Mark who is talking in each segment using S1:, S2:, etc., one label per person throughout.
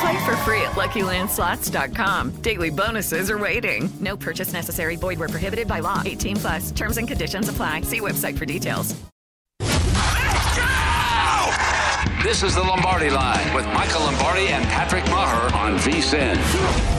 S1: Play for free at LuckyLandSlots.com. Daily bonuses are waiting. No purchase necessary. Void where prohibited by law. 18 plus. Terms and conditions apply. See website for details.
S2: This is the Lombardi Line with Michael Lombardi and Patrick Meagher on VSIN.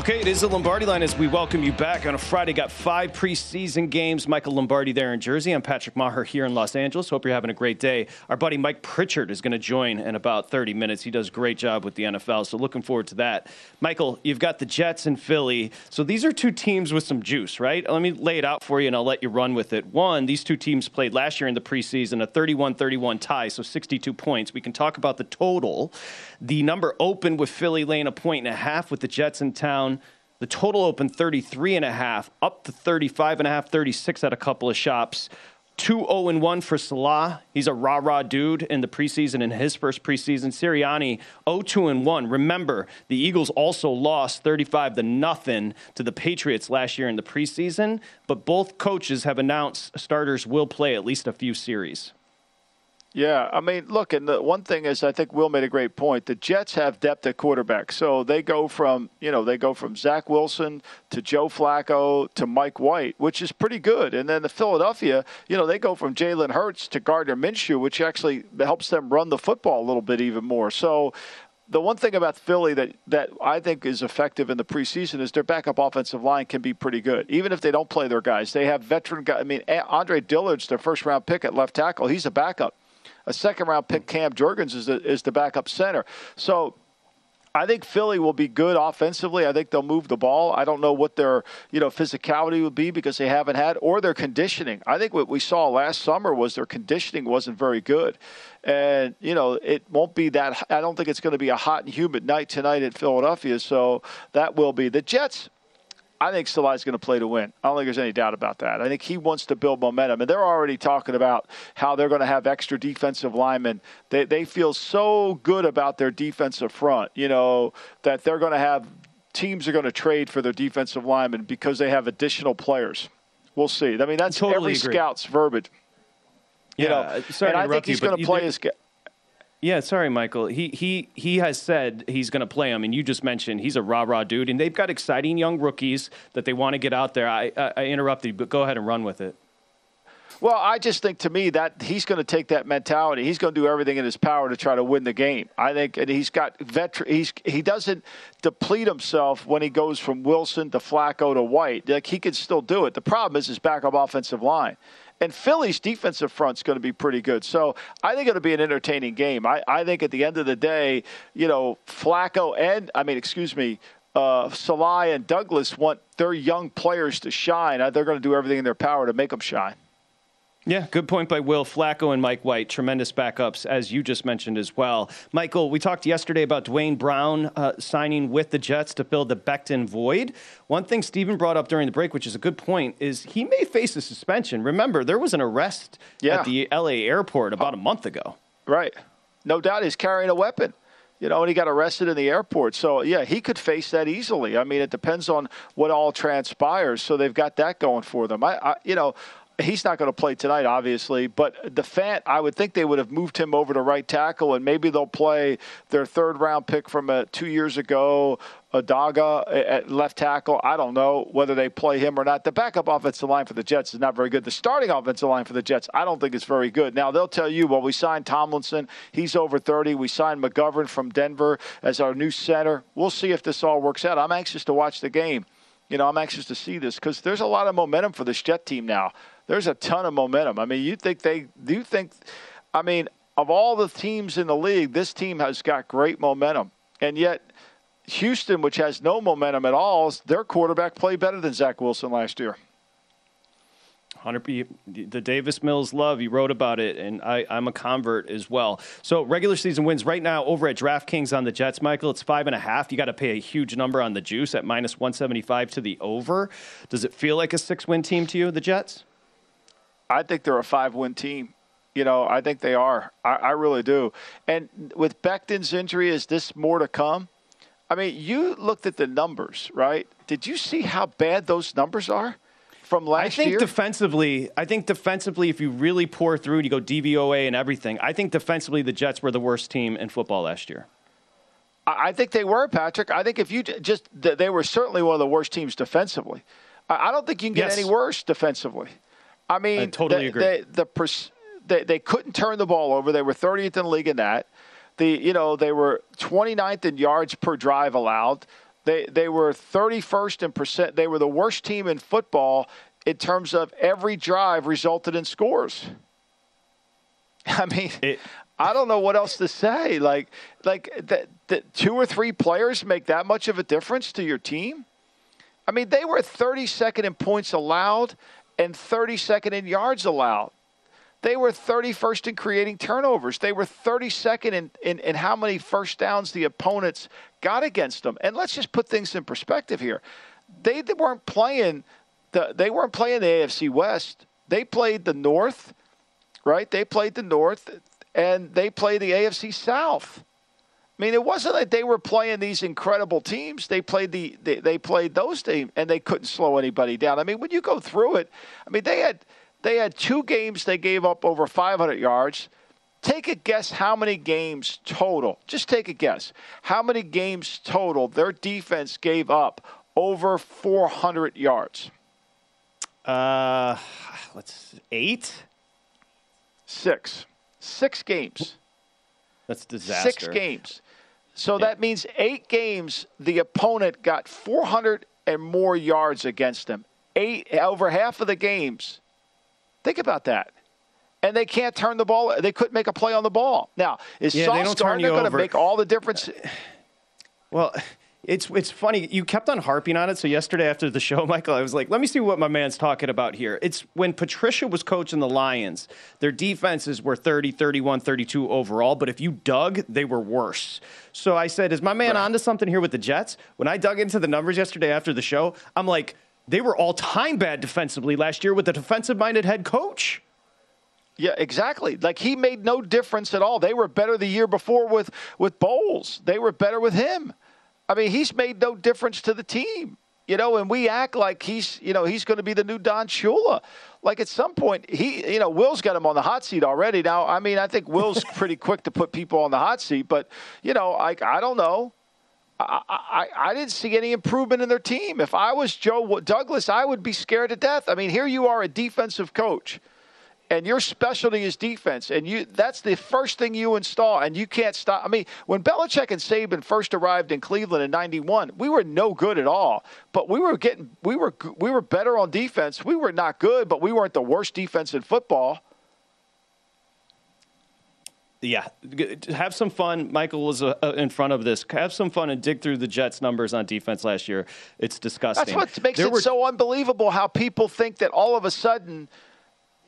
S3: Okay, it is the Lombardi line as we welcome you back on a Friday. Got five preseason games. Michael Lombardi there in Jersey. I'm Patrick Meagher here in Los Angeles. Hope you're having a great day. Our buddy Mike Pritchard is going to join in about 30 minutes. He does a great job with the NFL, so looking forward to that. Michael, you've got the Jets and Philly. So these are two teams with some juice, right? Let me lay it out for you and I'll let you run with it. One, these two teams played last year in the preseason, a 31 31 tie, so 62 points. We can talk about the total. The number opened with Philly laying a point and a half with the Jets in town. The total opened 33 and a half, up to 35 and a half, 36 at a couple of shops. 2 0 1 for Saleh. He's a rah rah dude in the preseason, in his first preseason. Sirianni 0 2 1. Remember, the Eagles also lost 35 to nothing to the Patriots last year in the preseason, but both coaches have announced starters will play at least a few series.
S4: Yeah, I mean, look, and the one thing is, I think Will made a great point. The Jets have depth at quarterback, so they go from you know they go from Zach Wilson to Joe Flacco to Mike White, which is pretty good. And then the Philadelphia, you know, they go from Jalen Hurts to Gardner Minshew, which actually helps them run the football a little bit even more. So the one thing about Philly that, that I think is effective in the preseason is their backup offensive line can be pretty good. Even if they don't play their guys, they have veteran guys. I mean, Andre Dillard's their first round pick at left tackle. He's a backup a second round pick, Cam Jurgens, is the, is the backup center. So I think Philly will be good offensively. I think they'll move the ball. I don't know what their you know physicality will be because they haven't had or their conditioning. I think what we saw last summer was their conditioning wasn't very good, and you know it won't be that. I don't think it's going to be a hot and humid night tonight at Philadelphia. So that will be the Jets. I think Saleh's going to play to win. I don't think there's any doubt about that. I think he wants to build momentum, and they're already talking about how they're going to have extra defensive linemen. They they feel so good about their defensive front, you know, that they're going to have teams are going to trade for their defensive linemen because they have additional players. We'll see. I mean, that's
S3: totally
S4: every
S3: agree.
S4: scout's verbiage. You
S3: Yeah,
S4: know,
S3: uh,
S4: and I think he's going to play his.
S3: Yeah, sorry, Michael. He he he has said he's going to play him, and you just mentioned he's a rah rah dude, and they've got exciting young rookies that they want to get out there. I, I I interrupted, but go ahead and run with it.
S4: Well, I just think to me that he's going to take that mentality. He's going to do everything in his power to try to win the game. I think, and he's got veteran. He's he doesn't deplete himself when he goes from Wilson to Flacco to White. Like he can still do it. The problem is his backup offensive line. And Philly's defensive front's going to be pretty good. So I think it'll be an entertaining game. I, I think at the end of the day, you know, Flacco and, I mean, excuse me, uh, Saleh and Douglas want their young players to shine. Uh, they're going to do everything in their power to make them shine.
S3: Yeah, good point by Will Flacco and Mike White. Tremendous backups, as you just mentioned as well. Michael, we talked yesterday about Duane Brown uh, signing with the Jets to fill the Becton void. One thing Steven brought up during the break, which is a good point, is he may face a suspension. Remember, there was an arrest yeah. at the LA airport about a month ago.
S4: Right. No doubt he's carrying a weapon you know, and he got arrested in the airport. So, yeah, he could face that easily. I mean, it depends on what all transpires. So they've got that going for them. I, I you know, he's not going to play tonight, obviously. But the Fant, I would think they would have moved him over to right tackle, and maybe they'll play their third round pick from uh, two years ago, Edoga at left tackle. I don't know whether they play him or not. The backup offensive line for the Jets is not very good. The starting offensive line for the Jets, I don't think is very good. Now they'll tell you, well, we signed Tomlinson. He's over 30. We signed McGovern from Denver as our new center. We'll see if this all works out. I'm anxious to watch the game. You know, I'm anxious to see this because there's a lot of momentum for this Jet team now there's a ton of momentum. I mean, you think they do you think I mean, of all the teams in the league, this team has got great momentum. And yet Houston, which has no momentum at all, their quarterback played better than Zach Wilson last year.
S3: 100 the Davis Mills love. You wrote about it, and I, am a convert as well. So regular season wins right now over at DraftKings on the Jets, Michael. It's five and a half. You got to pay a huge number on the juice at minus 175 to the over. Does it feel like a six win team to you, the Jets?
S4: I think they're a five win team. You know, I think they are. I, I really do. And with Becton's injury, is this more to come? I mean, you looked at the numbers, right? Did you see how bad those numbers are? From last
S3: I think
S4: year?
S3: defensively, I think defensively, if you really pour through and you go DVOA and everything, I think defensively the Jets were the worst team in football last year.
S4: I think they were, Patrick. I think if you just they were certainly one of the worst teams defensively. I don't think you can get yes. any worse defensively. I mean,
S3: I totally agree.
S4: They, the pers- they, they couldn't turn the ball over. They were 30th in the league in that. The you know they were 29th in yards per drive allowed. They they were 31st in percent. They were the worst team in football in terms of every drive resulted in scores. I mean, it, I don't know what else to say. Like like that, that two or three players make that much of a difference to your team. I mean, they were 32nd in points allowed and 32nd in yards allowed. They were 31st in creating turnovers. They were 32nd in, in, in, how many first downs the opponents got against them. And let's just put things in perspective here. They, they weren't playing the they weren't playing the AFC West. They played the North, right? They played the North and they played the AFC South. I mean, it wasn't that they were playing these incredible teams. They played the they, they played those teams, and they couldn't slow anybody down. I mean, when you go through it, I mean, they had they had two games they gave up over 500 yards. Take a guess how many games total. Just take a guess. How many games total their defense gave up over 400 yards?
S3: Uh, let's eight,
S4: six, six games.
S3: That's disaster.
S4: Six games. So yeah. that means eight games, the opponent got 400 and more yards against them. Eight over half of the games. Think about that. And they can't turn the ball. They couldn't make a play on the ball. Now, is yeah, Sauce Gardner going to make all the difference?
S3: Uh, well, it's it's funny. You kept on harping on it. So yesterday after the show, Michael, I was like, let me see what my man's talking about here. It's when Patricia was coaching the Lions, their defenses were 30, 31, 32 overall, but if you dug, they were worse. So I said, is my man right. onto something here with the Jets? When I dug into the numbers yesterday after the show, I'm like, they were all time bad defensively last year with a defensive minded head coach.
S4: Yeah, exactly. Like he made no difference at all. They were better the year before with with Bowles. They were better with him. I mean, he's made no difference to the team, you know, and we act like he's, you know, he's going to be the new Don Shula. Like at some point, he, you know, Will's got him on the hot seat already. Now, I mean, I think Will's pretty quick to put people on the hot seat, but you know, I, I don't know. I, I, I didn't see any improvement in their team. If I was Joe Douglas, I would be scared to death. I mean, here you are, a defensive coach and your specialty is defense, and you that's the first thing you install, and you can't stop. I mean, when Belichick and Saban first arrived in Cleveland in '91, we were no good at all, but we were getting we were we were better on defense. We were not good, but we weren't the worst defense in football.
S3: Yeah, have some fun. Michael was uh, uh, in front of this. Have some fun and dig through the Jets' numbers on defense last year. It's disgusting.
S4: That's what makes
S3: there
S4: it
S3: were,
S4: so unbelievable how people think that all of a sudden,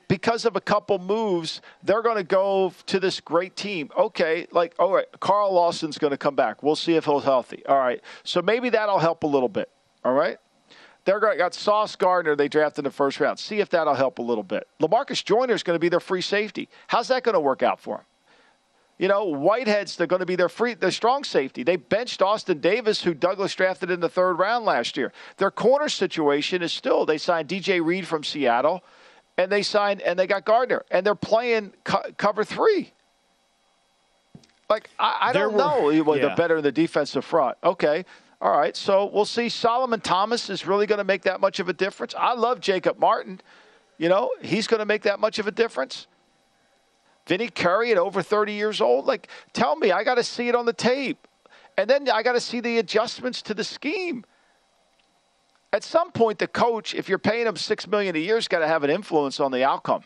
S4: because of a couple moves, they're going to go to this great team. Okay, like, all right, Carl Lawson's going to come back. We'll see if he's healthy. All right, so maybe that'll help a little bit. All right. They're got Sauce Gardner they drafted in the first round. See if that'll help a little bit. Lamarcus Joyner is going to be their free safety. How's that going to work out for him? You know, Whitehead's they're going to be their free their strong safety. They benched Ashtyn Davis, who Douglas drafted in the third round last year. Their corner situation is still they signed DJ Reed from Seattle, and they signed and they got Gardner, and they're playing co- cover three. Like I, I don't were, know, yeah. they're better in the defensive front. Okay, all right, so we'll see. Solomon Thomas is really going to make that much of a difference. I love Jacob Martin. You know, he's going to make that much of a difference. Vinny Curry at over 30 years old? Like, tell me, I got to see it on the tape. And then I got to see the adjustments to the scheme. At some point, the coach, if you're paying him 6 million a year, has got to have an influence on the outcome.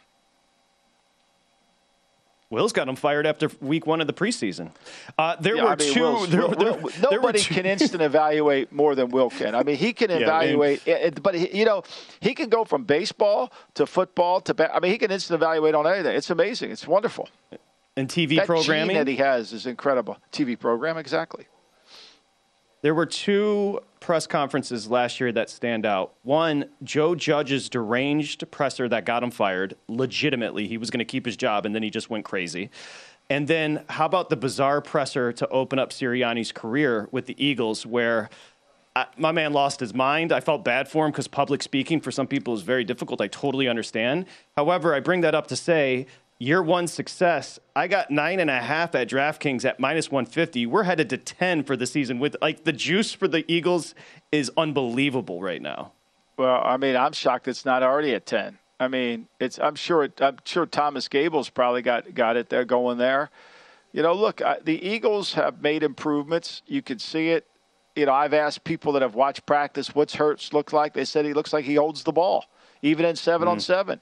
S3: Will's got him fired after week one of the preseason. Uh, there yeah, were I mean, two. there,
S4: Will, there, Will, there nobody two. can instant evaluate more than Will can. I mean, he can evaluate, yeah, it, but he, you know, he can go from baseball to football to. I mean, he can instant evaluate on anything. It's amazing. It's wonderful.
S3: And TV
S4: that
S3: programming
S4: that he has is incredible. TV program, exactly.
S3: There were two press conferences last year that stand out. One, Joe Judge's deranged presser that got him fired. Legitimately, he was going to keep his job, and then he just went crazy. And then, how about the bizarre presser to open up Sirianni's career with the Eagles, where I, my man lost his mind. I felt bad for him because public speaking for some people is very difficult. I totally understand. However, I bring that up to say year one success. I got nine and a half at DraftKings at minus 150. We're headed to 10 for the season. With like the juice for the Eagles is unbelievable right now.
S4: Well, I mean, I'm shocked it's not already at 10. I mean, it's. I'm sure. I'm sure Thomas Gable's probably got got it there going there. You know, look, I, the Eagles have made improvements. You can see it. You know, I've asked people that have watched practice what's Hurts look like. They said he looks like he holds the ball, even in seven mm. on seven.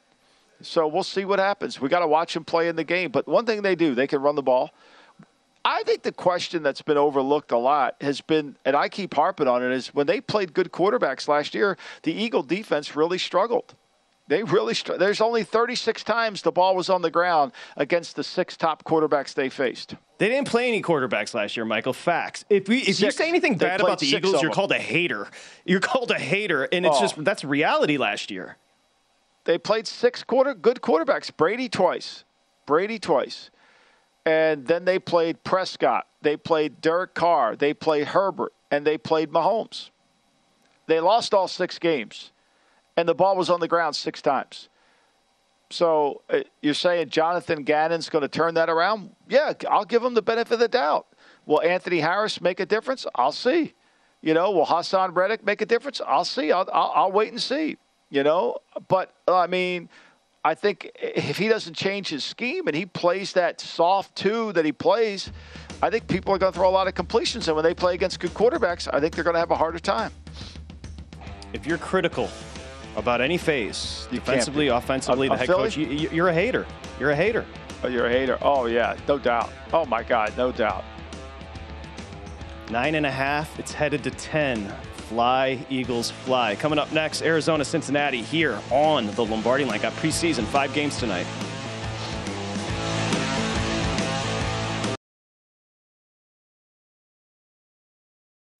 S4: So we'll see what happens. We got to watch them play in the game. But one thing they do, they can run the ball. I think the question that's been overlooked a lot has been, and I keep harping on it, is when they played good quarterbacks last year, the Eagle defense really struggled. They really str- there's only 36 times the ball was on the ground against the six top quarterbacks they faced.
S3: They didn't play any quarterbacks last year, Michael. Facts. If we if six. you say anything bad about the Eagles, you're called a hater. You're called a hater, and it's oh. just that's reality last year.
S4: They played six quarter good quarterbacks. Brady twice, Brady twice, and then they played Prescott. They played Derek Carr. They played Herbert, and they played Mahomes. They lost all six games, and the ball was on the ground six times. So uh, you're saying Jonathan Gannon's going to turn that around? Yeah, I'll give him the benefit of the doubt. Will Anthony Harris make a difference? I'll see. You know, will Haason Reddick make a difference? I'll see. I'll, I'll, I'll wait and see you know. But uh, I mean, I think if he doesn't change his scheme and he plays that soft two that he plays, I think people are going to throw a lot of completions. And when they play against good quarterbacks, I think they're going to have a harder time.
S3: If you're critical about any phase, you defensively, offensively, the head Philly? coach, you, are a hater. You're a hater.
S4: Oh, you're a hater. Oh yeah, no doubt. Oh my God, no doubt.
S3: Nine and a half. It's headed to ten Fly, Eagles, fly. Coming up next, Arizona, Cincinnati here on the Lombardi line. Got preseason, five games tonight.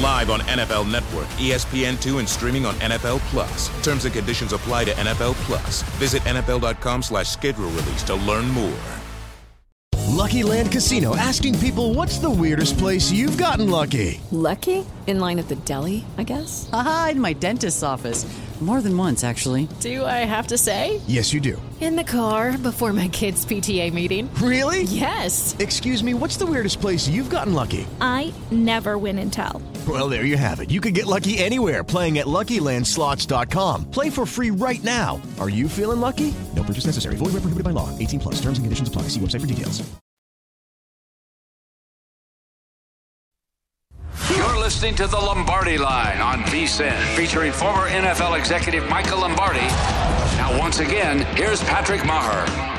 S5: Live on NFL Network, ESPN2, and streaming on NFL Plus. Terms and conditions apply to NFL Plus. Visit NFL.com slash schedule release to learn more.
S6: Lucky Land Casino asking people what's the weirdest place you've gotten lucky?
S7: Lucky? In line at the deli, I guess?
S8: Aha, in my dentist's office. More than once, actually.
S7: Do I have to say?
S6: Yes, you do.
S7: In the car before my kids' PTA meeting.
S6: Really?
S7: Yes.
S6: Excuse me, what's the weirdest place you've gotten lucky?
S9: I never win and tell.
S6: Well, there you have it. You can get lucky anywhere playing at LuckyLandSlots.com. Play for free right now. Are you feeling lucky? No purchase necessary. Void where prohibited by law. 18 plus. Terms and conditions apply. See website for details.
S2: You're listening to the Lombardi Line on VSIN, featuring former NFL executive Michael Lombardi. Once again, here's Patrick Meagher.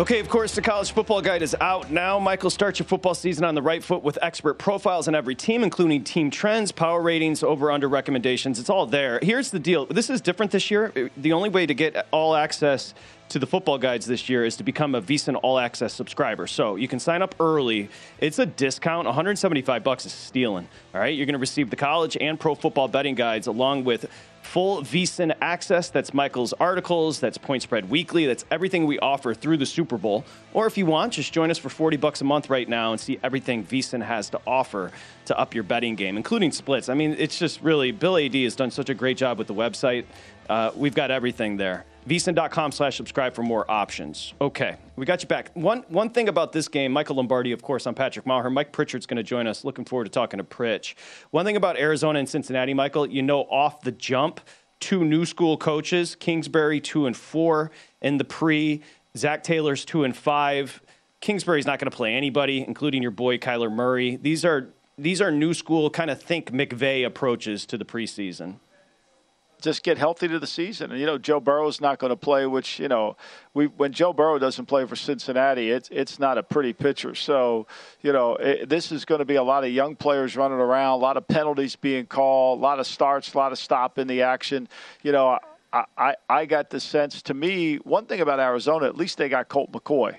S3: Okay, of course, the college football guide is out now. Michael, start your football season on the right foot with expert profiles on every team, including team trends, power ratings, over under recommendations. It's all there. Here's the deal this is different this year. The only way to get all access to the football guides this year is to become a VSIN All Access subscriber. So you can sign up early. It's a discount. 175 bucks is stealing. All right, you're going to receive the college and pro football betting guides along with full VSIN access. That's Michael's articles. That's Point Spread Weekly. That's everything we offer through the Super Bowl. Or if you want, just join us for 40 bucks a month right now and see everything VSIN has to offer to up your betting game, including splits. I mean, it's just really Bill Ad has done such a great job with the website. Uh, we've got everything there vsin.com slash subscribe for more options. Okay, we got you back. One, one thing about this game, Michael Lombardi, of course, I'm Patrick Meagher. Mike Pritchard's going to join us. Looking forward to talking to Pritch. One thing about Arizona and Cincinnati, Michael, you know off the jump, two new school coaches, Kingsbury two and four in the pre, Zac Taylor's two and five. Kingsbury's not going to play anybody, including your boy Kyler Murray. These are these are new school kind of think McVay approaches to the preseason
S4: just get healthy to the season. And you know, Joe Burrow's not going to play, which you know, we when Joe Burrow doesn't play for Cincinnati, it's it's not a pretty picture. So you know, it, this is going to be a lot of young players running around, a lot of penalties being called, a lot of starts, a lot of stop in the action. You know. I, I, I got the sense to me, one thing about Arizona, at least they got Colt McCoy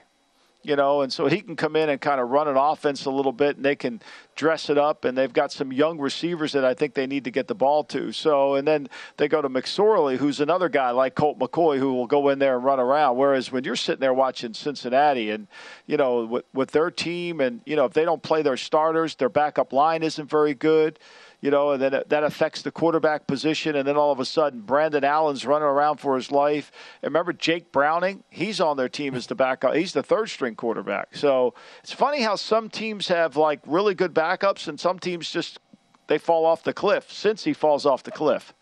S4: you know, and so he can come in and kind of run an offense a little bit, and they can dress it up, and they've got some young receivers that I think they need to get the ball to. So, and then they go to McSorley, who's another guy like Colt McCoy, who will go in there and run around. Whereas when you're sitting there watching Cincinnati, and you know, with, with their team, and you know, if they don't play their starters, their backup line isn't very good you know, and then that affects the quarterback position. And then all of a sudden, Brandon Allen's running around for his life. And remember, Jake Browning, he's on their team as the backup. He's the third string quarterback. So it's funny how some teams have like really good backups, and some teams just they fall off the cliff. Since he falls off the cliff.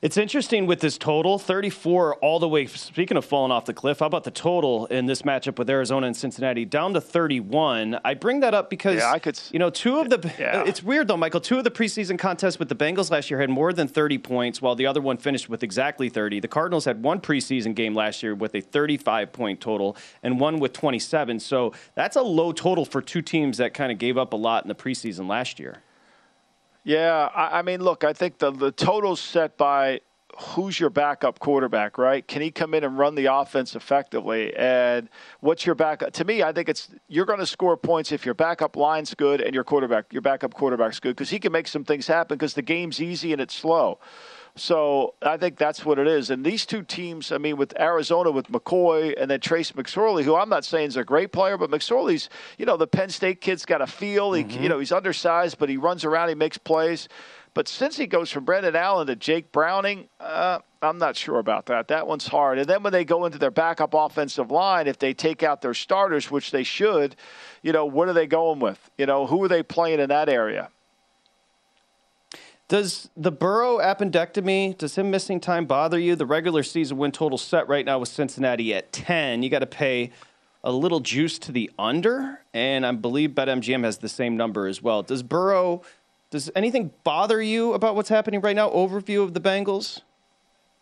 S3: It's interesting with this total 34 all the way. Speaking of falling off the cliff, how about the total in this matchup with Arizona and Cincinnati down to 31? I bring that up because
S4: yeah, I could,
S3: you know, two of the.
S4: Yeah.
S3: It's weird though, Michael. Two of the preseason contests with the Bengals last year had more than 30 points, while the other one finished with exactly 30. The Cardinals had one preseason game last year with a 35 point total and one with 27. So that's a low total for two teams that kind of gave up a lot in the preseason last year.
S4: Yeah, I, I mean, look, I think the the total's set by who's your backup quarterback, right? Can he come in and run the offense effectively? And what's your backup? To me, I think it's you're going to score points if your backup line's good and your quarterback, your backup quarterback's good because he can make some things happen because the game's easy and it's slow. So I think that's what it is. And these two teams, I mean, with Arizona, with McCoy, and then Trace McSorley, who I'm not saying is a great player, but McSorley's, you know, the Penn State kid's got a feel. He, mm-hmm. you know, he's undersized, but he runs around, he makes plays. But since he goes from Brandon Allen to Jake Browning, uh, I'm not sure about that. That one's hard. And then when they go into their backup offensive line, if they take out their starters, which they should, you know, what are they going with? You know, who are they playing in that area?
S3: Does the Burrow appendectomy, does him missing time bother you? The regular season win total set right now with Cincinnati at 10. You got to pay a little juice to the under, and I believe BetMGM has the same number as well. Does Burrow, does anything bother you about what's happening right now? Overview of the Bengals?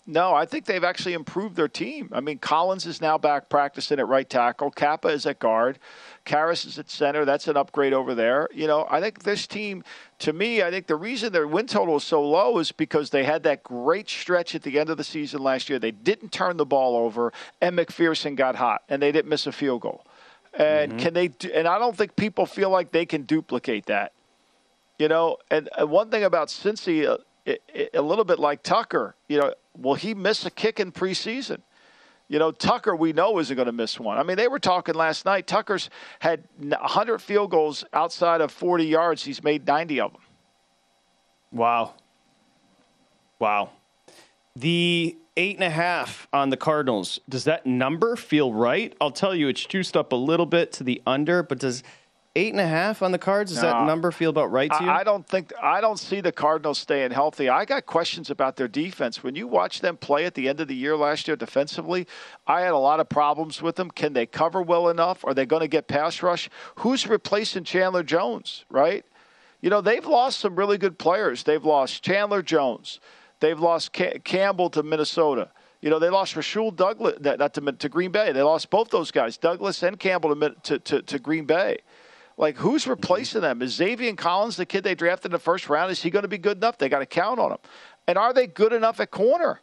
S4: No, I think they've actually improved their team. I mean, Collins is now back practicing at right tackle. Cappa is at guard. Karras is at center. That's an upgrade over there. You know, I think this team, to me, I think the reason their win total is so low is because they had that great stretch at the end of the season last year. They didn't turn the ball over, and McPherson got hot, and they didn't miss a field goal. And mm-hmm. can they? Do, and I don't think people feel like they can duplicate that. You know, and, and one thing about Cincy, uh, it, it, a little bit like Tucker, you know, will he miss a kick in preseason? You know, Tucker, we know isn't going to miss one. I mean, they were talking last night. Tucker's had 100 field goals outside of 40 yards. He's made 90 of them.
S3: Wow. Wow. The eight and a half on the Cardinals, does that number feel right? I'll tell you, it's juiced up a little bit to the under, but does eight and a half on the cards. Does no, that number feel about right to you?
S4: I don't think I don't see the Cardinals staying healthy. I got questions about their defense. When you watch them play at the end of the year last year defensively, I had a lot of problems with them. Can they cover well enough? Are they going to get pass rush? Who's replacing Chandler Jones? Right? You know they've lost some really good players. They've lost Chandler Jones. They've lost Campbell to Minnesota. You know, they lost Rasul Douglas not to, to, Green Bay. They lost both those guys, Douglas and Campbell, to, to, to Green Bay. Like, who's replacing them? Is Zaven Collins, the kid they drafted in the first round, is he going to be good enough? They got to count on him. And are they good enough at corner?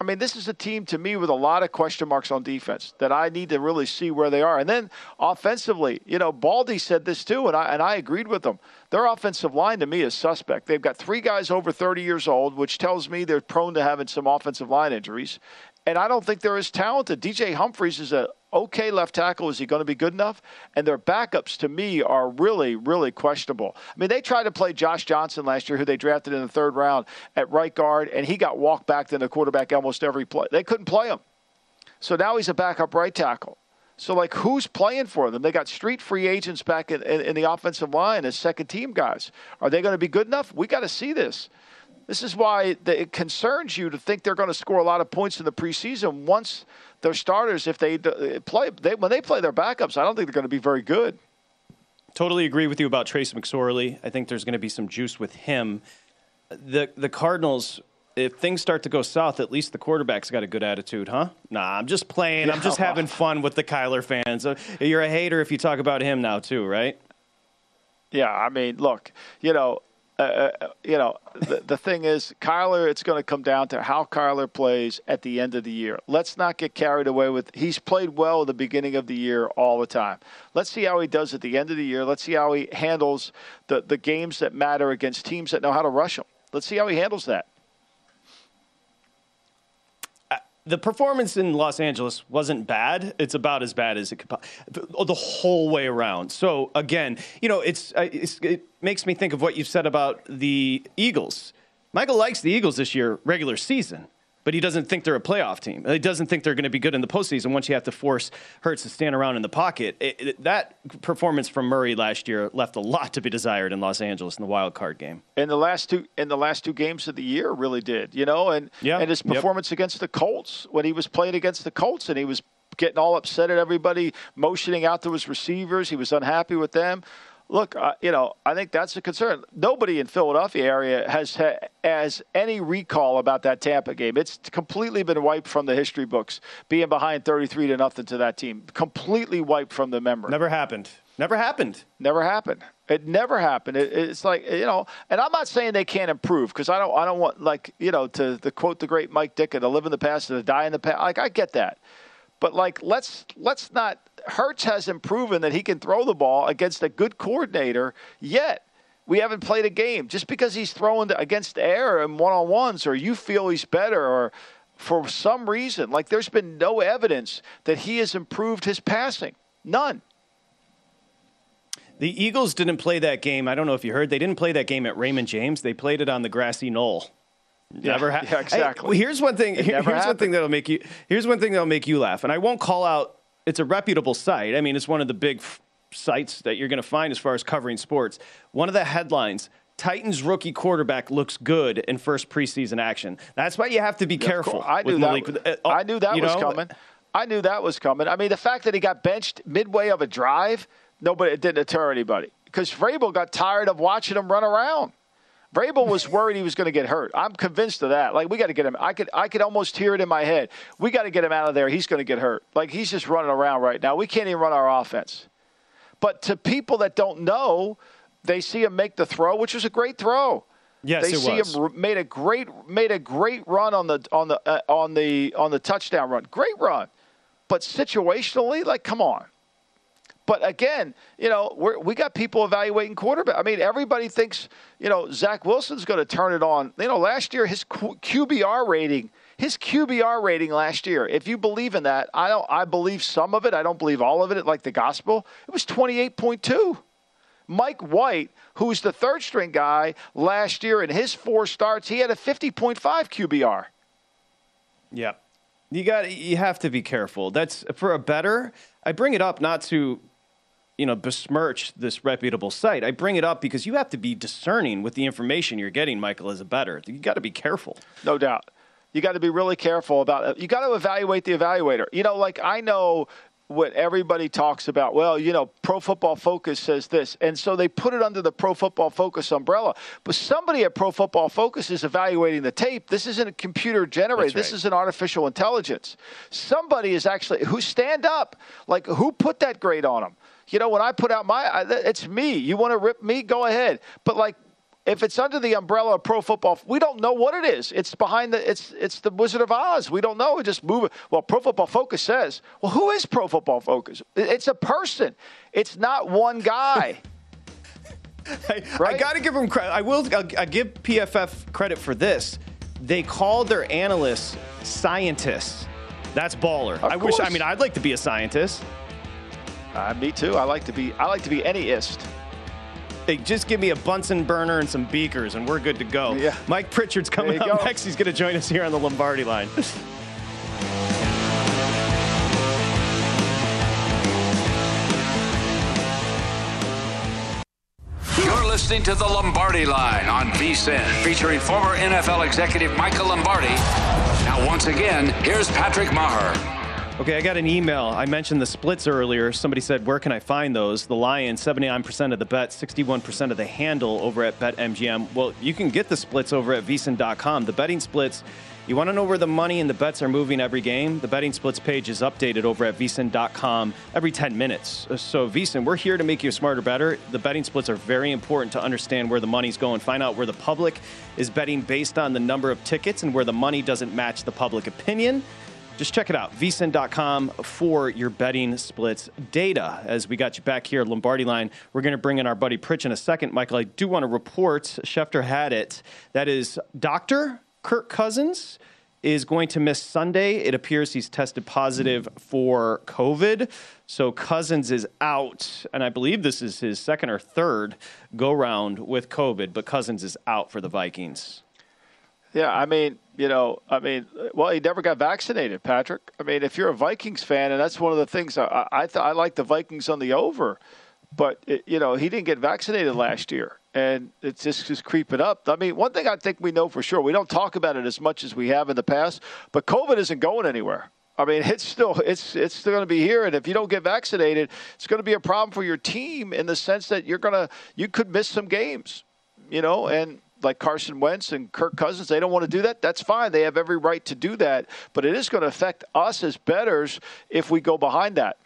S4: I mean, this is a team to me with a lot of question marks on defense that I need to really see where they are. And then offensively, you know, Baldy said this too, and I, and I agreed with him. Their offensive line to me is suspect. They've got three guys over 30 years old, which tells me they're prone to having some offensive line injuries. And I don't think they're as talented. DJ Humphries is a okay left tackle. Is he going to be good enough? And their backups, to me, are really, really questionable. I mean, they tried to play Josh Johnson last year, who they drafted in the third round at right guard, and he got walked back to the quarterback almost every play. They couldn't play him. So now he's a backup right tackle. So, like, who's playing for them? They got street free agents back in, in, in the offensive line as second team guys. Are they going to be good enough? We got to see this. This is why it concerns you to think they're going to score a lot of points in the preseason once their starters, if they play, they, when they play their backups, I don't think they're going to be very good.
S3: Totally agree with you about Trace McSorley. I think there's going to be some juice with him. The the Cardinals, if things start to go south, at least the quarterback's got a good attitude, huh? Nah, I'm just playing. Yeah. I'm just having fun with the Kyler fans. Uh, you're a hater if you talk about him now too, right?
S4: Yeah, I mean, look, you know, uh, uh, you know, the, the thing is, Kyler, it's going to come down to how Kyler plays at the end of the year. Let's not get carried away with he's played well at the beginning of the year all the time. Let's see how he does at the end of the year. Let's see how he handles the, the games that matter against teams that know how to rush him. Let's see how he handles that
S3: the performance in Los Angeles wasn't bad. It's about as bad as it could oh, the whole way around. So again, you know, it's, uh, it's, it makes me think of what you said about the Eagles. Michael likes the Eagles this year, regular season but he doesn't think they're a playoff team. He doesn't think they're going to be good in the postseason once you have to force Hurts to stand around in the pocket. It, it, that performance from Murray last year left a lot to be desired in Los Angeles in the wild card game.
S4: In the last two in the last two games of the year, really did. You know, and
S3: yeah.
S4: and his performance yep. against the Colts when he was playing against the Colts and he was getting all upset at everybody, motioning out to his receivers. He was unhappy with them look, uh, you know, I think that's a concern. Nobody in Philadelphia area has ha- has any recall about that Tampa game. It's completely been wiped from the history books. Being behind thirty-three to nothing to that team, completely wiped from the memory.
S3: Never happened. Never happened.
S4: Never happened. It never happened. It, it's like you know, and I'm not saying they can't improve because I don't. I don't want like you know to, to quote the great Mike Ditka to live in the past and to die in the past. Like I get that, but like let's let's not Hurts hasn't proven that he can throw the ball against a good coordinator yet. We haven't played a game. Just because he's throwing against air and one on ones, or you feel he's better, or for some reason, like there's been no evidence that he has improved his passing. None.
S3: The Eagles didn't play that game. I don't know if you heard. They didn't play that game at Raymond James. They played it on the grassy knoll.
S4: Never
S3: ha-
S4: yeah, exactly.
S3: Hey, here's one thing. here's happened. one thing that'll make you. Here's one thing that'll make you laugh. And I won't call out it's a reputable site. I mean, it's one of the big f- sites that you're going to find as far as covering sports. One of the headlines Titans rookie quarterback looks good in first preseason action. That's why you have to be careful.
S4: I knew that. Malik. Uh, I knew that was know? coming. I knew that was coming. I mean, the fact that he got benched midway of a drive, nobody it didn't deter anybody because Vrabel got tired of watching him run around. Vrabel was worried he was going to get hurt. I'm convinced of that. Like we got to get him. I could I could almost hear it in my head. We got to get him out of there. He's going to get hurt. Like he's just running around right now. We can't even run our offense. But to people that don't know, they see him make the throw, which was a great throw.
S3: Yes,
S4: they see
S3: was.
S4: him made a great made a great run on the on the uh, on the on the touchdown run. Great run, but situationally, like, come on. But again, you know, we're, we got people evaluating quarterback. I mean, everybody thinks you know Zach Wilson's going to turn it on. You know, last year his Q- QBR rating, his QBR rating last year. If you believe in that, I don't. I believe some of it. I don't believe all of it. Like the gospel, it was twenty eight point two. Mike White, who's the third string guy last year in his four starts, he had a 50.5 QBR.
S3: Yeah. You got you have to be careful. That's for a better. I bring it up not to you know besmirch this reputable site. I bring it up because you have to be discerning with the information you're getting, Michael, as a better. You got to be careful.
S4: No doubt. You got to be really careful about it. You got to evaluate the evaluator. You know, like I know what everybody talks about. Well, you know, Pro Football Focus says this. And so they put it under the Pro Football Focus umbrella. But somebody at Pro Football Focus is evaluating the tape. This isn't a computer generated.
S3: Right.
S4: This is an artificial intelligence. Somebody is actually who stand up. Like who put that grade on them? You know, when I put out my, it's me. You want to rip me? Go ahead. But like if it's under the umbrella of pro football, we don't know what it is. It's behind the it's it's the Wizard of Oz. We don't know. We just move it. Well, Pro Football Focus says, well, who is Pro Football Focus? It's a person. It's not one guy.
S3: I, I got to give them credit. I will I'll, I'll give PFF credit for this. They called their analysts scientists. That's baller.
S4: Of
S3: I wish. I mean, I'd like to be a scientist.
S4: Uh, me too. I like to be. I like to be any ist.
S3: Hey, just give me a Bunsen burner and some beakers, and we're good to go.
S4: Yeah.
S3: Mike Pritchard's coming up
S4: go.
S3: next. He's going to join us here on the Lombardi line.
S2: You're listening to the Lombardi Line on VSIN, featuring former NFL executive Michael Lombardi. Now, once again, here's Patrick Meagher.
S3: Okay, I got an email. I mentioned the splits earlier. Somebody said, Where can I find those? The Lions, 79% of the bet, 61% of the handle over at BetMGM. Well, you can get the splits over at VSIN.com. The betting splits, you want to know where the money and the bets are moving every game? The betting splits page is updated over at VSIN.com every 10 minutes. Uh, so, VSIN, we're here to make you smarter, better. The betting splits are very important to understand where the money's going. Find out where the public is betting based on the number of tickets and where the money doesn't match the public opinion. Just check it out, vsin.com for your betting splits data. As we got you back here, Lombardi line, we're going to bring in our buddy Pritch in a second. Michael, I do want to report, Schefter had it. That is Dr. Kirk Cousins is going to miss Sunday. It appears he's tested positive for COVID. So Cousins is out, and I believe this is his second or third go round with COVID, but Cousins is out for the Vikings.
S4: Yeah, I mean, you know, I mean, well, he never got vaccinated, Patrick. I mean, if you're a Vikings fan, and that's one of the things I I, th- I like the Vikings on the over, but it, you know, he didn't get vaccinated last year, and it's just just creeping up. I mean, one thing I think we know for sure, we don't talk about it as much as we have in the past, but COVID isn't going anywhere. I mean, it's still it's it's still going to be here, and if you don't get vaccinated, it's going to be a problem for your team in the sense that you're gonna you could miss some games, you know, and like Carson Wentz and Kirk Cousins, they don't want to do that. That's fine. They have every right to do that. But it is going to affect us as betters if we go behind that.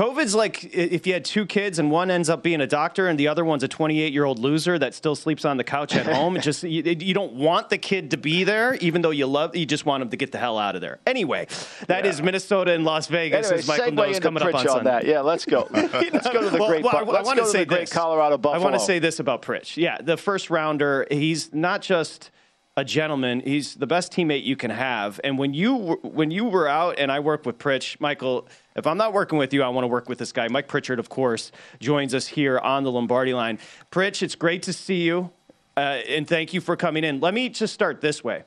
S3: COVID's like if you had two kids and one ends up being a doctor and the other one's a 28 year old loser that still sleeps on the couch at home. It just you, you don't want the kid to be there, even though you love. You just want him to get the hell out of there. Anyway, that is Minnesota and Las Vegas.
S4: Anyway,
S3: as Michael knows coming up on
S4: on
S3: Sunday.
S4: that. Yeah, let's go. let's go to the
S3: Well,
S4: great.
S3: well, I-
S4: Bu- let's
S3: I want to say
S4: the great
S3: this.
S4: Colorado Buffalo.
S3: I want to say this about Pritch. Yeah, the first rounder. He's not just a gentleman. He's the best teammate you can have. And when you were- when you were out, and I work with Pritch, Michael. If I'm not working with you, I want to work with this guy. Mike Pritchard, of course, joins us here on the Lombardi line. Pritch, it's great to see you, uh, and thank you for coming in. Let me just start this way.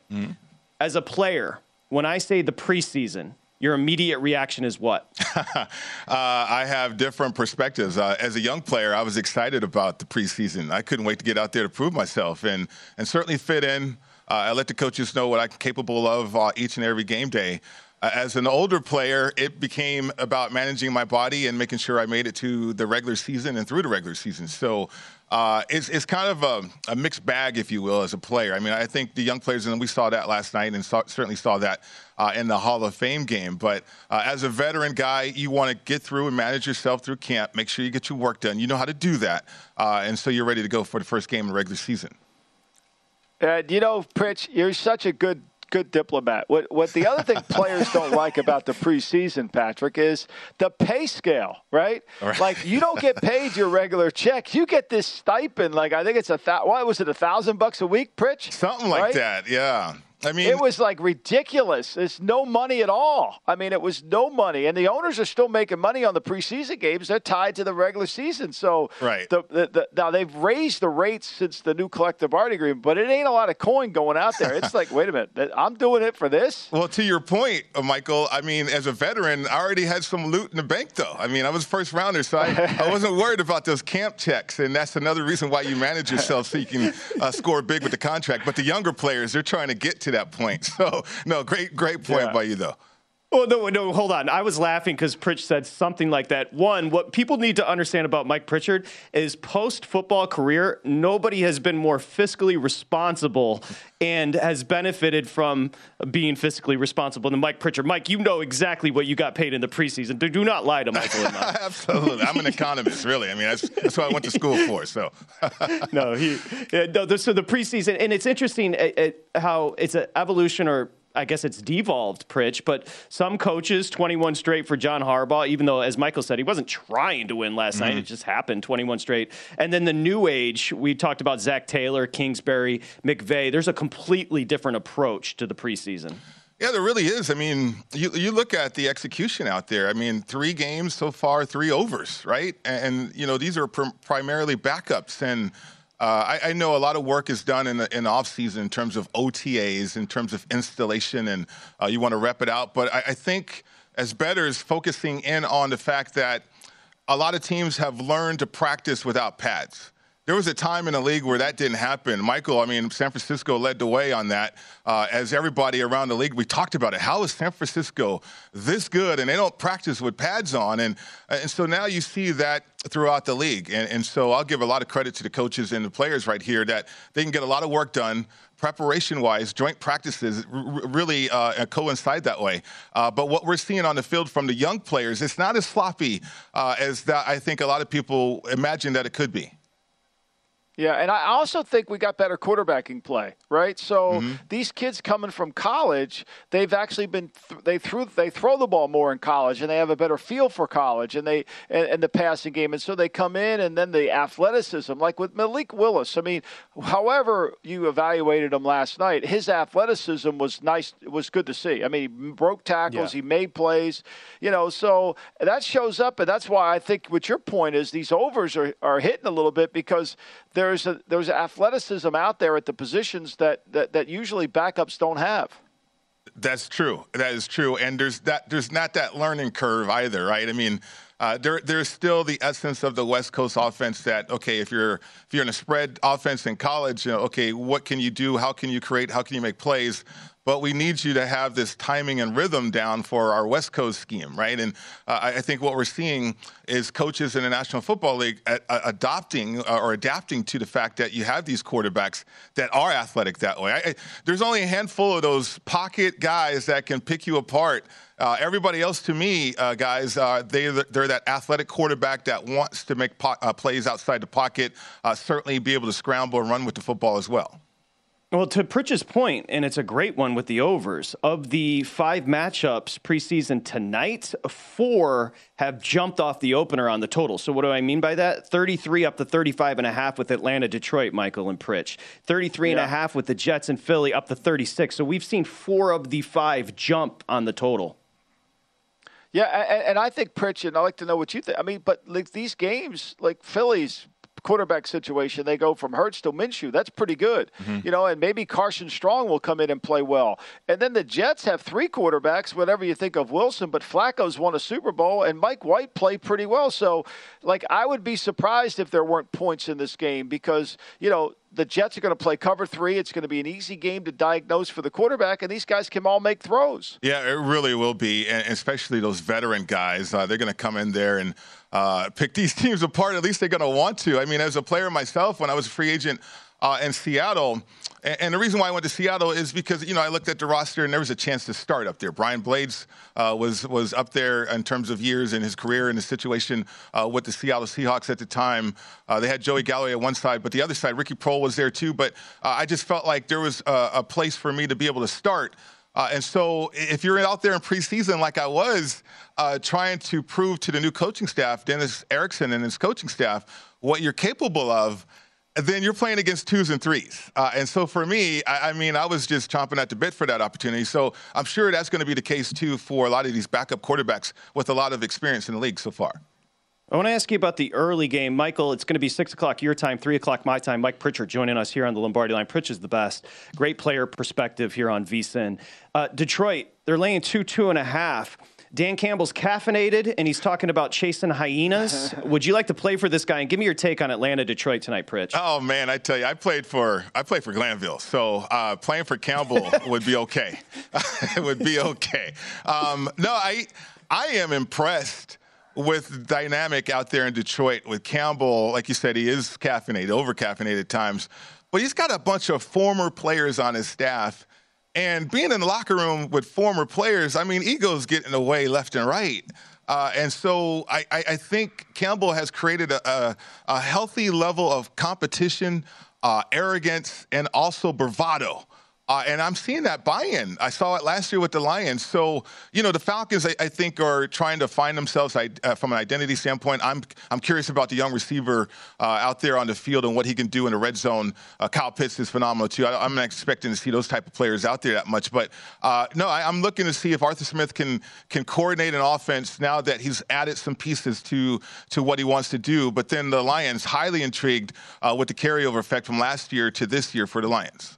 S3: As a player, when I say the preseason, your immediate reaction is what?
S10: uh, I have different perspectives. Uh, as a young player, I was excited about the preseason. I couldn't wait to get out there to prove myself and, and certainly fit in. Uh, I let the coaches know what I'm capable of uh, each and every game day. uh, as an older player, it became about managing my body and making sure I made it to the regular season and through the regular season. So uh, it's, it's kind of a, a, mixed bag, if you will, as a player. I mean, I think the young players, and we saw that last night and saw, certainly saw that uh, in the Hall of Fame game. But uh, as a veteran guy, you want to get through and manage yourself through camp, make sure you get your work done. You know how to do that. And so you're ready to go for the first game in the regular season.
S4: Uh, you know, Pritch, you're such a good good diplomat. What what the other thing players don't like about the preseason, Patrick, is the pay scale, right? right? Like you don't get paid your regular check. You get this stipend. Like I think it's a thousand. What was it? A thousand bucks a week, Pritch?
S10: Something like right? that. Yeah. I mean,
S4: it was like ridiculous. It's no money at all. I mean, it was no money, and the owners are still making money on the preseason games. They're tied to the regular season. So,
S10: right.
S4: The, the, the, now they've raised the rates since the new collective bargaining agreement, but it ain't a lot of coin going out there. It's like, wait a minute, I'm doing it for this.
S10: Well, to your point, uh, Michael. I mean, as a veteran, I already had some loot in the bank, though. I mean, I was first rounder, so I, I wasn't worried about those camp checks, and that's another reason why you manage yourself so you can uh, score big with the contract. But the younger players, they're trying to get to that point. So no, great, great point yeah. by you though.
S3: Oh no, no, hold on. I was laughing because Pritch said something like that. One, what people need to understand about Mike Pritchard is post football career, nobody has been more fiscally responsible and has benefited from being fiscally responsible than Mike Pritchard. Mike, you know exactly what you got paid in the preseason. Do, not lie to Michael.
S10: And Absolutely, I'm an economist, really. I mean, that's, that's what I went to school for. So
S3: no, he yeah, no. So the preseason, and it's interesting it, it, how it's an evolution or I guess it's devolved, Pritch, but some coaches, 21 straight for John Harbaugh, even though, as Michael said, he wasn't trying to win last mm-hmm. night. It just happened, 21 straight. And then the new age, we talked about Zac Taylor, Kingsbury, McVay. There's a completely different approach to the preseason.
S10: Yeah, there really is. I mean, you, you look at the execution out there. I mean, three games so far, three overs, right? And, and you know, these are pr- primarily backups. And uh, I, I, know a lot of work is done in the, in off season in terms of OTAs, in terms of installation, and uh, you want to rep it out. But I, I think as bettors, focusing in on the fact that a lot of teams have learned to practice without pads. There was a time in the league where that didn't happen. Michael, I mean, San Francisco led the way on that. Uh, as everybody around the league, we talked about it. How is San Francisco this good and they don't practice with pads on? And, and so now you see that throughout the league. And, and so I'll give a lot of credit to the coaches and the players right here that they can get a lot of work done preparation wise, joint practices really uh, coincide that way. Uh, but what we're seeing on the field from the young players, it's not as sloppy uh, as that I think a lot of people imagine that it could be.
S4: Yeah, and I also think we got better quarterbacking play, right? So mm-hmm. these kids coming from college, they've actually been th- they threw they throw the ball more in college, and they have a better feel for college, and they and, and, the passing game, and so they come in, and then the athleticism, like with Malik Willis. I mean, however you evaluated him last night, his athleticism was nice, was good to see. I mean, he broke tackles, yeah. he made plays, you know. So that shows up, and that's why I think what your point is these overs are are hitting a little bit because there's a there's athleticism out there at the positions that, that, that usually backups don't have.
S10: That's true. That is true. And there's that there's not that learning curve either, right? I mean, uh, there, there's still the essence of the West Coast offense that okay, if you're if you're in a spread offense in college, you know, okay, what can you do? How can you create? How can you make plays? but we need you to have this timing and rhythm down for our West Coast scheme, right? And uh, I think what we're seeing is coaches in the National Football League adopting uh, or adapting to the fact that you have these quarterbacks that are athletic that way. I, I, there's only a handful of those pocket guys that can pick you apart. Uh, everybody else, to me, uh, guys, uh, they, they're that athletic quarterback that wants to make po- uh, plays outside the pocket, uh, certainly be able to scramble and run with the football as well.
S3: Well, to Pritch's point, and it's a great one with the overs, of the five matchups preseason tonight, four have jumped off the opener on the total. So what do I mean by that? 33 up to 35 and a half with Atlanta, Detroit, Michael and Pritch. 33 yeah. and a half with the Jets and Philly up to 36. So we've seen four of the five jump on the total.
S4: Yeah, and, I think Pritch, and I'd like to know what you think. I mean, but like these games, like Phillies, quarterback situation. They go from Hurts to Minshew. That's pretty good, mm-hmm. you know. And maybe Carson Strong will come in and play well. And then the Jets have three quarterbacks. Whatever you think of Wilson, but Flacco's won a Super Bowl, and Mike White played pretty well. So, like, I would be surprised if there weren't points in this game because you know the Jets are going to play cover three. It's going to be an easy game to diagnose for the quarterback, and these guys can all make throws.
S10: Yeah, it really will be, and especially those veteran guys. Uh, they're going to come in there and uh, pick these teams apart. At least they're going to want to. I mean, as a player myself, when I was a free agent uh, in Seattle. And, and, the reason why I went to Seattle is because you know I looked at the roster and there was a chance to start up there. Brian Blades uh, was was up there in terms of years in his career and the situation uh, with the Seattle Seahawks at the time. Uh, they had Joey Galloway at one side, but the other side, Ricky Proehl was there too. But uh, I just felt like there was a, a, place for me to be able to start. Uh, and so, if you're out there in preseason like I was, trying to prove to the new coaching staff, Dennis Erickson and his coaching staff, what you're capable of, then you're playing against twos and threes. Uh, and so for me, I, I, mean, I was just chomping at the bit for that opportunity. So I'm sure that's going to be the case too for a lot of these backup quarterbacks with a lot of experience in the league so far.
S3: I want to ask you about the early game. Michael, it's going to be 6 o'clock your time, 3 o'clock my time. Mike Pritchard joining us here on the Lombardi line. Pritchard's the best. Great player perspective here on VSIN. Uh, Detroit, they're laying two, two and a half. Dan Campbell's caffeinated, and he's talking about chasing hyenas. Would you like to play for this guy? And give me your take on Atlanta, Detroit tonight, Pritch.
S10: Oh man, I tell you, I played for I played for Glanville, so uh, playing for Campbell would be okay. it would be okay. Um, no, I I am impressed with dynamic out there in Detroit with Campbell. Like you said, he is caffeinated, over caffeinated at times, but he's got a bunch of former players on his staff and being in the locker room with former players, I mean, egos get in the way left and right. Uh, and so I, I, think Campbell has created a, a, a healthy level of competition, uh, arrogance, and also bravado uh, and I'm seeing that buy-in. I saw it last year with the Lions. So, you know, the Falcons, I, I think, are trying to find themselves uh, from an identity standpoint. I'm I'm curious about the young receiver uh, out there on the field and what he can do in the red zone. Uh, Kyle Pitts is phenomenal too. I, am not expecting to see those type of players out there that much, but uh, no, I, am looking to see if Arthur Smith can can coordinate an offense now that he's added some pieces to to what he wants to do. But then the Lions, highly intrigued uh, with the carryover effect from last year to this year for the Lions.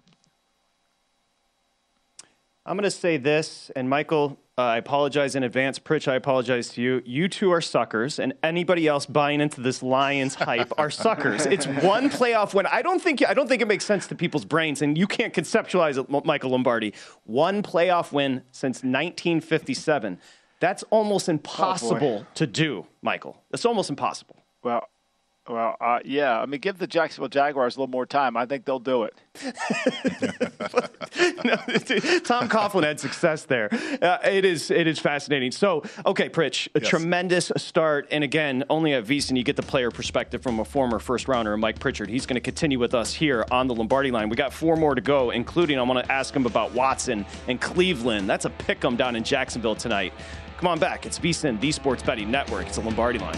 S3: I'm going to say this, and Michael, uh, I apologize in advance. Pritch, I apologize to you. You two are suckers, and anybody else buying into this Lions hype are suckers. It's one playoff win. I don't think I don't think it makes sense to people's brains, and you can't conceptualize it, Michael Lombardi. One playoff win since 1957. That's almost impossible oh to do, Michael. That's almost impossible.
S4: Well, well, uh, yeah. I mean, give the Jacksonville Jaguars a little more time. I think they'll do it.
S3: no, Tom Coughlin had success there. Uh, it is it is fascinating. So, okay, Pritch, a yes. tremendous start, and again, only at VSIN you get the player perspective from a former first rounder, Mike Pritchard. He's going to continue with us here on the Lombardi line. We got four more to go, including I want to ask him about Watson and Cleveland. That's a pick 'em down in Jacksonville tonight. Come on back. It's VSIN, the Sports Betting Network. It's a Lombardi line.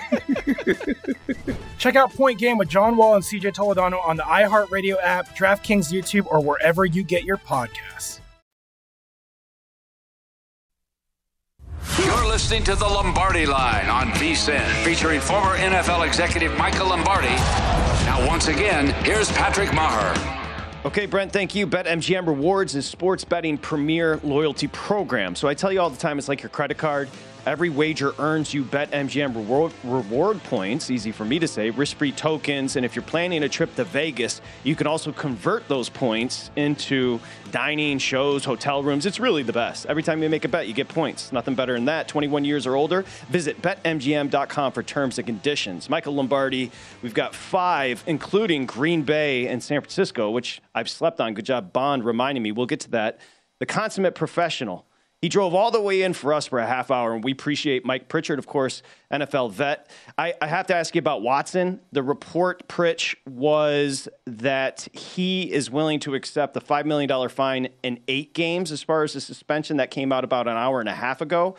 S11: Check out Point Game with John Wall and CJ Toledano on the iHeartRadio app, DraftKings YouTube, or wherever you get your podcasts.
S2: You're listening to the Lombardi Line on VSIN, featuring former NFL executive Michael Lombardi. Now, once again, here's Patrick Meagher.
S3: Okay, Brent, thank you. BetMGM Rewards is sports betting premier loyalty program. So I tell you all the time, it's like your credit card. Every wager earns you BetMGM reward, reward points, easy for me to say, risk free tokens. And if you're planning a trip to Vegas, you can also convert those points into dining, shows, hotel rooms. It's really the best. Every time you make a bet, you get points. Nothing better than that. 21 years or older, visit betmgm.com for terms and conditions. Michael Lombardi, we've got five, including Green Bay and San Francisco, which I've slept on. Good job, Bond, reminding me. We'll get to that. The consummate professional he drove all the way in for us for a half hour, and we appreciate Mike Pritchard, of course, NFL vet. I, I have to ask you about Watson. The report, Pritch, was that he is willing to accept the $5 million fine in eight games as far as the suspension that came out about an hour and a half ago.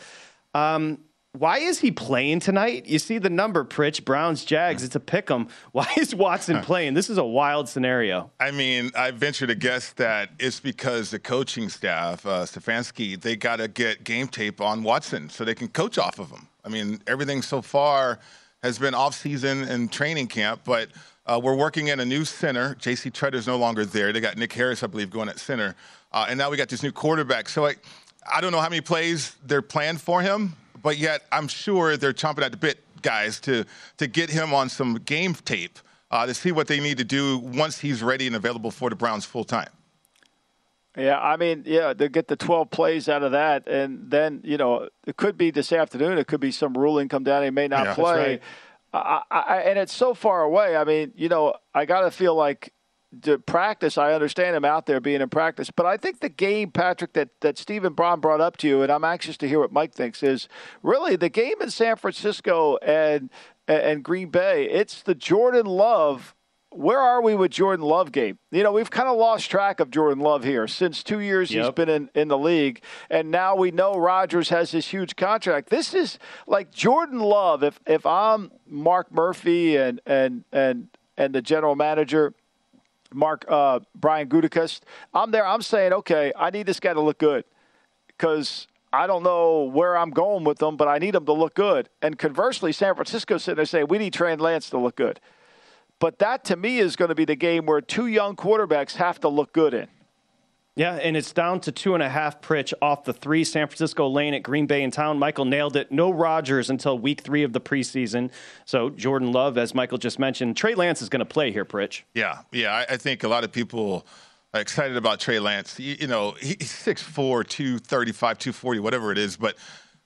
S3: Um, why is he playing tonight? You see the number, Pritch, Browns, Jags. It's a pick 'em. Why is Watson playing? This is a wild scenario.
S10: I mean, I venture to guess that it's because the coaching staff, uh, Stefanski, they got to get game tape on Watson so they can coach off of him. I mean, everything so far has been off season and training camp, but uh, we're working in a new center. J.C. Tretter's no longer there. They got Nick Harris, I believe, going at center, uh, and now we got this new quarterback. So I, I don't know how many plays they're planned for him but yet I'm sure they're chomping at the bit, guys, to to get him on some game tape uh, to see what they need to do once he's ready and available for the Browns full time.
S4: Yeah, I mean, yeah, to get the 12 plays out of that, and then you know it could be this afternoon. It could be some ruling come down. He may not
S10: yeah,
S4: play.
S10: Right.
S4: I, I, and it's so far away. I mean, you know, I got to feel like to practice, I understand him out there being in practice, but I think the game, Patrick, that, that Stephen Braun brought up to you, and I'm anxious to hear what Mike thinks, is really the game in San Francisco and and Green Bay. It's the Jordan Love. Where are we with Jordan Love game? You know, we've kind of lost track of Jordan Love here since two years yep. he's been in, in the league. And now we know Rodgers has this huge contract. This is like Jordan Love. If if I'm Mark Murphy and and and and the general manager, Mark uh, Brian Gutekunst. I'm there. I'm saying, okay, I need this guy to look good because I don't know where I'm going with them, but I need them to look good. And conversely, San Francisco sitting there saying we need Trey Lance to look good. But that to me is going to be the game where two young quarterbacks have to look good in.
S3: Yeah, and it's down to two and a half Pritch off the three. San Francisco lane at Green Bay in town. Michael nailed it. No Rodgers until week three of the preseason. So Jordan Love, as Michael just mentioned, Trey Lance is going to play here, Pritch.
S10: Yeah, yeah. I, I, think a lot of people are excited about Trey Lance. You, you know, he's 6'4", 235, 240, whatever it is. But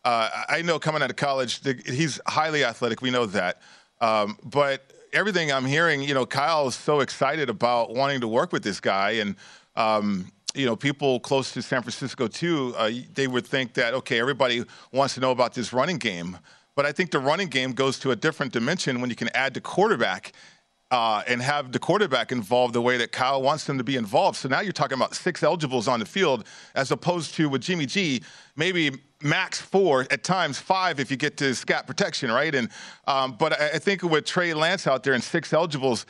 S10: uh, I know coming out of college, the, he's highly athletic. We know that. Um, but everything I'm hearing, you know, Kyle is so excited about wanting to work with this guy. And, um, you know, people close to San Francisco too, uh, they would think that okay, everybody wants to know about this running game, but I think the running game goes to a different dimension when you can add the quarterback. Uh, and have the quarterback involved the way that Kyle wants them to be involved. So now you're talking about six eligibles on the field, as opposed to with Jimmy G, maybe max four at times five if you get to scat protection, right? And um, but I, I think with Trey Lance out there and six eligibles,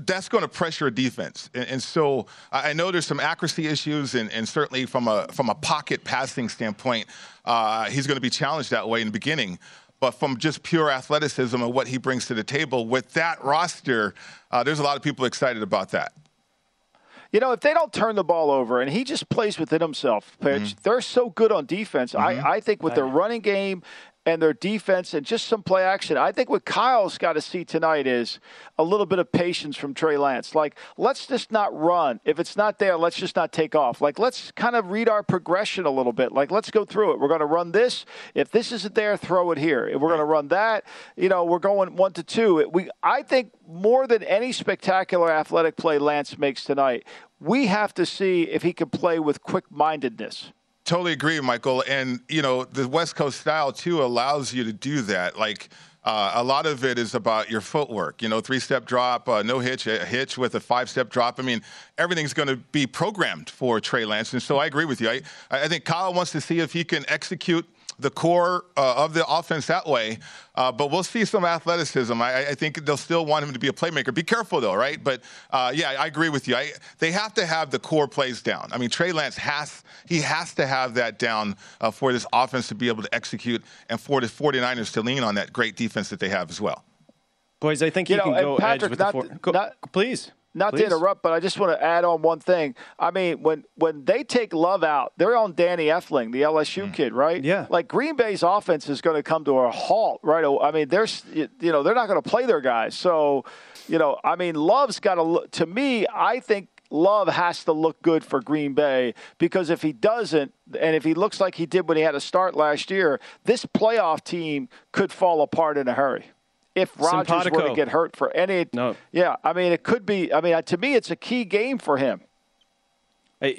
S10: that's going to pressure a defense. And, and, so I know there's some accuracy issues, and, and certainly from a from a pocket passing standpoint, uh, he's going to be challenged that way in the beginning. But from just pure athleticism and what he brings to the table with that roster, uh, there's a lot of people excited about that.
S4: You know, if they don't turn the ball over and he just plays within himself, Pritch, mm-hmm. they're so good on defense. Mm-hmm. I, I think with their running game and their defense and just some play action. I think what Kyle's got to see tonight is a little bit of patience from Trey Lance. Like, let's just not run. If it's not there, let's just not take off. Like, let's kind of read our progression a little bit. Like, let's go through it. We're going to run this. If this isn't there, throw it here. If we're going to run that, you know, we're going one to two. We, I think more than any spectacular athletic play Lance makes tonight, we have to see if he can play with quick mindedness.
S10: Totally agree, Michael. And, you know, the West Coast style, too, allows you to do that. Like, uh, a lot of it is about your footwork. You know, three step drop, uh, no hitch, a hitch with a five step drop. I mean, everything's going to be programmed for Trey Lance. And so I agree with you. I, I think Kyle wants to see if he can execute the core uh, of the offense that way. Uh, but we'll see some athleticism. I, I, think they'll still want him to be a playmaker. Be careful though, right? But uh, yeah, I agree with you. I, they have to have the core plays down. I mean, Trey Lance has he has to have that down uh, for this offense to be able to execute, and for the 49ers to lean on that great defense that they have as well.
S3: Boys, I think you, you know, can go Patrick, edge with
S4: not,
S3: the four. Go,
S4: not,
S3: please.
S4: Not
S3: Please.
S4: to interrupt, but I just want to add on one thing. I mean, when when they take Love out, they're on Danny Etling, the LSU mm. kid, right?
S3: Yeah.
S4: Like Green Bay's offense is going to come to a halt, right? I mean, there's you know they're not going to play their guys, so you know, I mean, Love's got to. To me, I think Love has to look good for Green Bay because if he doesn't, and if he looks like he did when he had a start last year, this playoff team could fall apart in a hurry if Rodgers were to get hurt for any.
S3: No.
S4: Yeah, I mean, it could be. I mean, to me, it's a key game for him.
S3: Hey,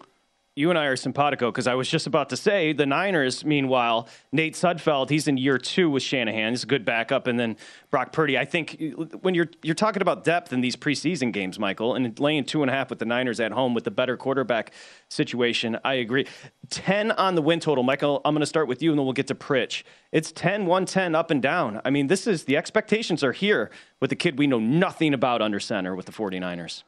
S3: you and I are simpatico because I was just about to say the Niners, meanwhile, Nate Sudfeld, he's in year two with Shanahan. He's a good backup. And then Brock Purdy. I think when you're you're talking about depth in these preseason games, Michael, and laying two and a half with the Niners at home with the better quarterback situation, I agree. 10 on the win total. Michael, I'm going to start with you and then we'll get to Pritch. It's 10, 110 up and down. I mean, this is the expectations are here with the kid we know nothing about under center with the 49ers.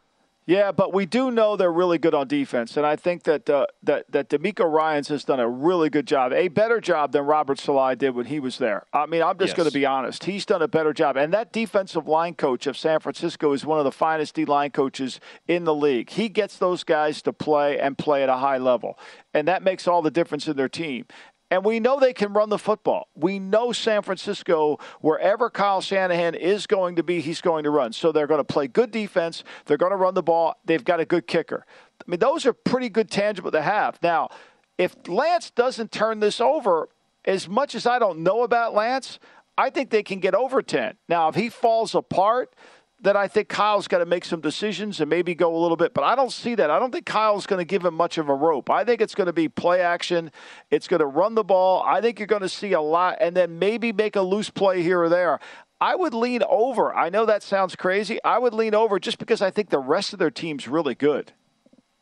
S4: Yeah, but we do know they're really good on defense, and I think that uh, that that DeMeco Ryans has done a really good job, a better job than Robert Saleh did when he was there. I mean, I'm just yes. going to be honest; he's done a better job, and that defensive line coach of San Francisco is one of the finest D line coaches in the league. He gets those guys to play and play at a high level, and that makes all the difference in their team. And we know they can run the football. We know San Francisco, wherever Kyle Shanahan is going to be, he's going to run. So they're going to play good defense. They're going to run the ball. They've got a good kicker. I mean, those are pretty good tangible to have. Now, if Lance doesn't turn this over, as much as I don't know about Lance, I think they can get over 10. Now, if he falls apart, that I think Kyle's got to make some decisions and maybe go a little bit. But I don't see that. I don't think Kyle's going to give him much of a rope. I think it's going to be play action. It's going to run the ball. I think you're going to see a lot and then maybe make a loose play here or there. I would lean over. I know that sounds crazy. I would lean over just because I think the rest of their team's really good.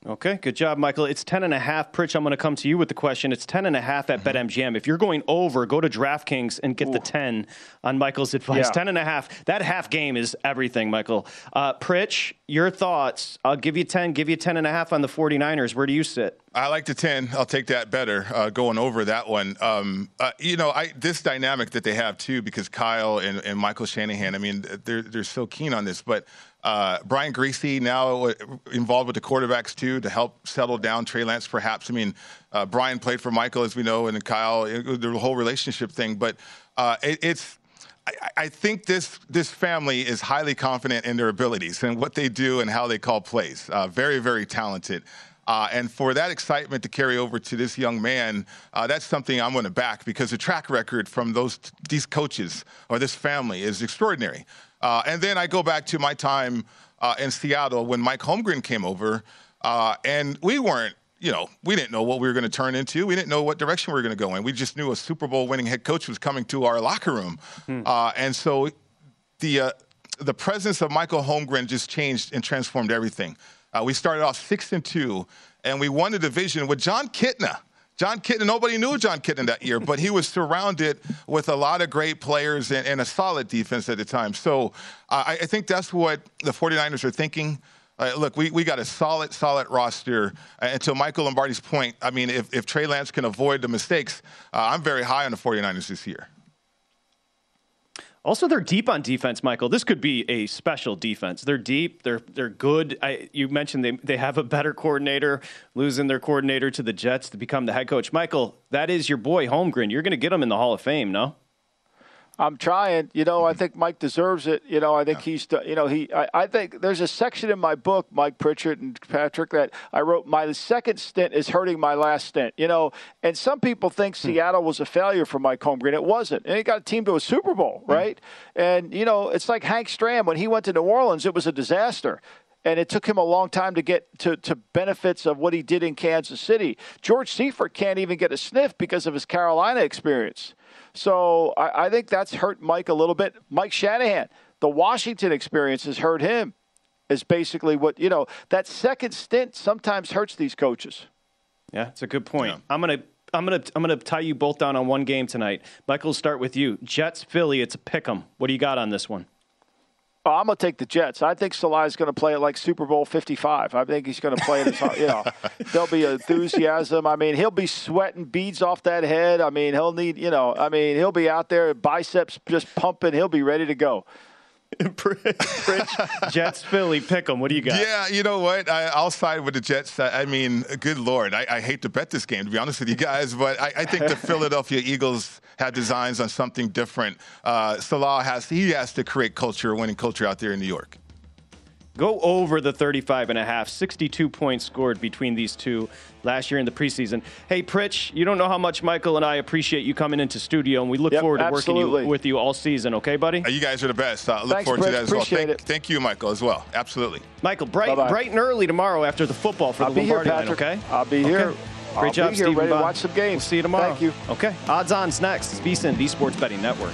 S3: Okay, good job, Michael. It's 10 and a half. Pritch, I'm going to come to you with the question. It's 10 and a half at mm-hmm. BetMGM. If you're going over, go to DraftKings and get Ooh. the 10 on Michael's advice. Yeah. 10 and a half. That half game is everything, Michael. Uh, Pritch, your thoughts. I'll give you 10, give you 10 and a half on the 49ers. Where do you sit?
S10: I like the 10. I'll take that better, uh, going over that one. Um, uh, you know, I, this dynamic that they have, too, because Kyle and, and Michael Shanahan, I mean, they're, they're so keen on this, but – uh, Brian Griese now involved with the quarterbacks too to help settle down Trey Lance, perhaps. I mean, uh, Brian played for Michael, as we know, and Kyle, the whole relationship thing. But uh, it, it's I, I, think this this family is highly confident in their abilities and what they do and how they call plays. Uh, very, very talented. Uh, and for that excitement to carry over to this young man, uh, that's something I'm going to back because the track record from those these coaches or this family is extraordinary. Uh, and then I go back to my time uh, in Seattle when Mike Holmgren came over, uh, and we weren't, you know, we didn't know what we were going to turn into. We didn't know what direction we were going to go in. We just knew a Super Bowl winning head coach was coming to our locker room. Hmm. Uh, and so the, uh, the presence of Michael Holmgren just changed and transformed everything. Uh, we started off six and two, and we won the division with Jon Kitna Jon Kitna, nobody knew Jon Kitna that year, but he was surrounded with a lot of great players and, and a solid defense at the time. So uh, I, I, think that's what the 49ers are thinking. Uh, look, we, we got a solid, solid roster. Uh, and to Michael Lombardi's point, I mean, if, if Trey Lance can avoid the mistakes, uh, I'm very high on the 49ers this year.
S3: Also, they're deep on defense, Michael. This could be a special defense. They're deep. They're they're good. I, you mentioned they they have a better coordinator, losing their coordinator to the Jets to become the head coach. Michael, that is your boy Holmgren. You're going to get him in the Hall of Fame, no?
S4: I'm trying. You know, I think Mike deserves it. You know, I think he's. You know, he. I, I, think there's a section in my book, Mike Pritchard and Patrick, that I wrote. My second stint is hurting my last stint. You know, and some people think hmm. Seattle was a failure for Mike Holmgren. It wasn't, and he got a team to a Super Bowl, hmm. right? And you know, it's like Hank Stram when he went to New Orleans. It was a disaster and it took him a long time to get to, to benefits of what he did in Kansas City. George Seifert can't even get a sniff because of his Carolina experience. So I, I think that's hurt Mike a little bit. Mike Shanahan, the Washington experience has hurt him. Is basically what you know. That second stint sometimes hurts these coaches.
S3: Yeah, it's a good point. Yeah. I'm gonna I'm gonna I'm gonna tie you both down on one game tonight. Michael, start with you. Jets Philly. It's a pick 'em. What do you got on this one?
S4: Oh, I'm going to take the Jets. I think Saleh is going to play it like Super Bowl 55. I think he's going to play it as, you know, there'll be enthusiasm. I mean, he'll be sweating beads off that head. I mean, he'll need, you know, I mean, he'll be out there, biceps just pumping. He'll be ready to go.
S3: Jets, Philly, pick them. What do you got?
S10: Yeah, you know what? I, will side with the Jets. I, I mean, good lord, I, I, hate to bet this game to be honest with you guys, but I, I think the Philadelphia Eagles had designs on something different. Uh, Saleh has he has to create culture, winning culture out there in New York.
S3: Go over the 35 and a half, 62 points scored between these two last year in the preseason. Hey, Pritch, you don't know how much Michael and I appreciate you coming into studio, and we look
S4: yep,
S3: forward to
S4: absolutely.
S3: working you, with you all season. Okay, buddy?
S10: Uh, you guys are the best. Uh, look
S4: Thanks,
S10: forward
S4: Pritch,
S10: to that as well.
S4: Appreciate
S10: thank,
S4: it.
S10: thank you, Michael, as well. Absolutely.
S3: Michael, bright, bright and early tomorrow after the football for
S4: I'll
S3: the Lombardi
S4: here,
S3: line, okay?
S4: I'll be
S3: okay.
S4: here.
S3: Great
S4: I'll
S3: job,
S4: be here,
S3: Stephen
S4: ready to watch some games.
S3: We'll see you tomorrow.
S4: Thank you.
S3: Okay. Odds on's next. It's VSIN, the Sports Betting Network.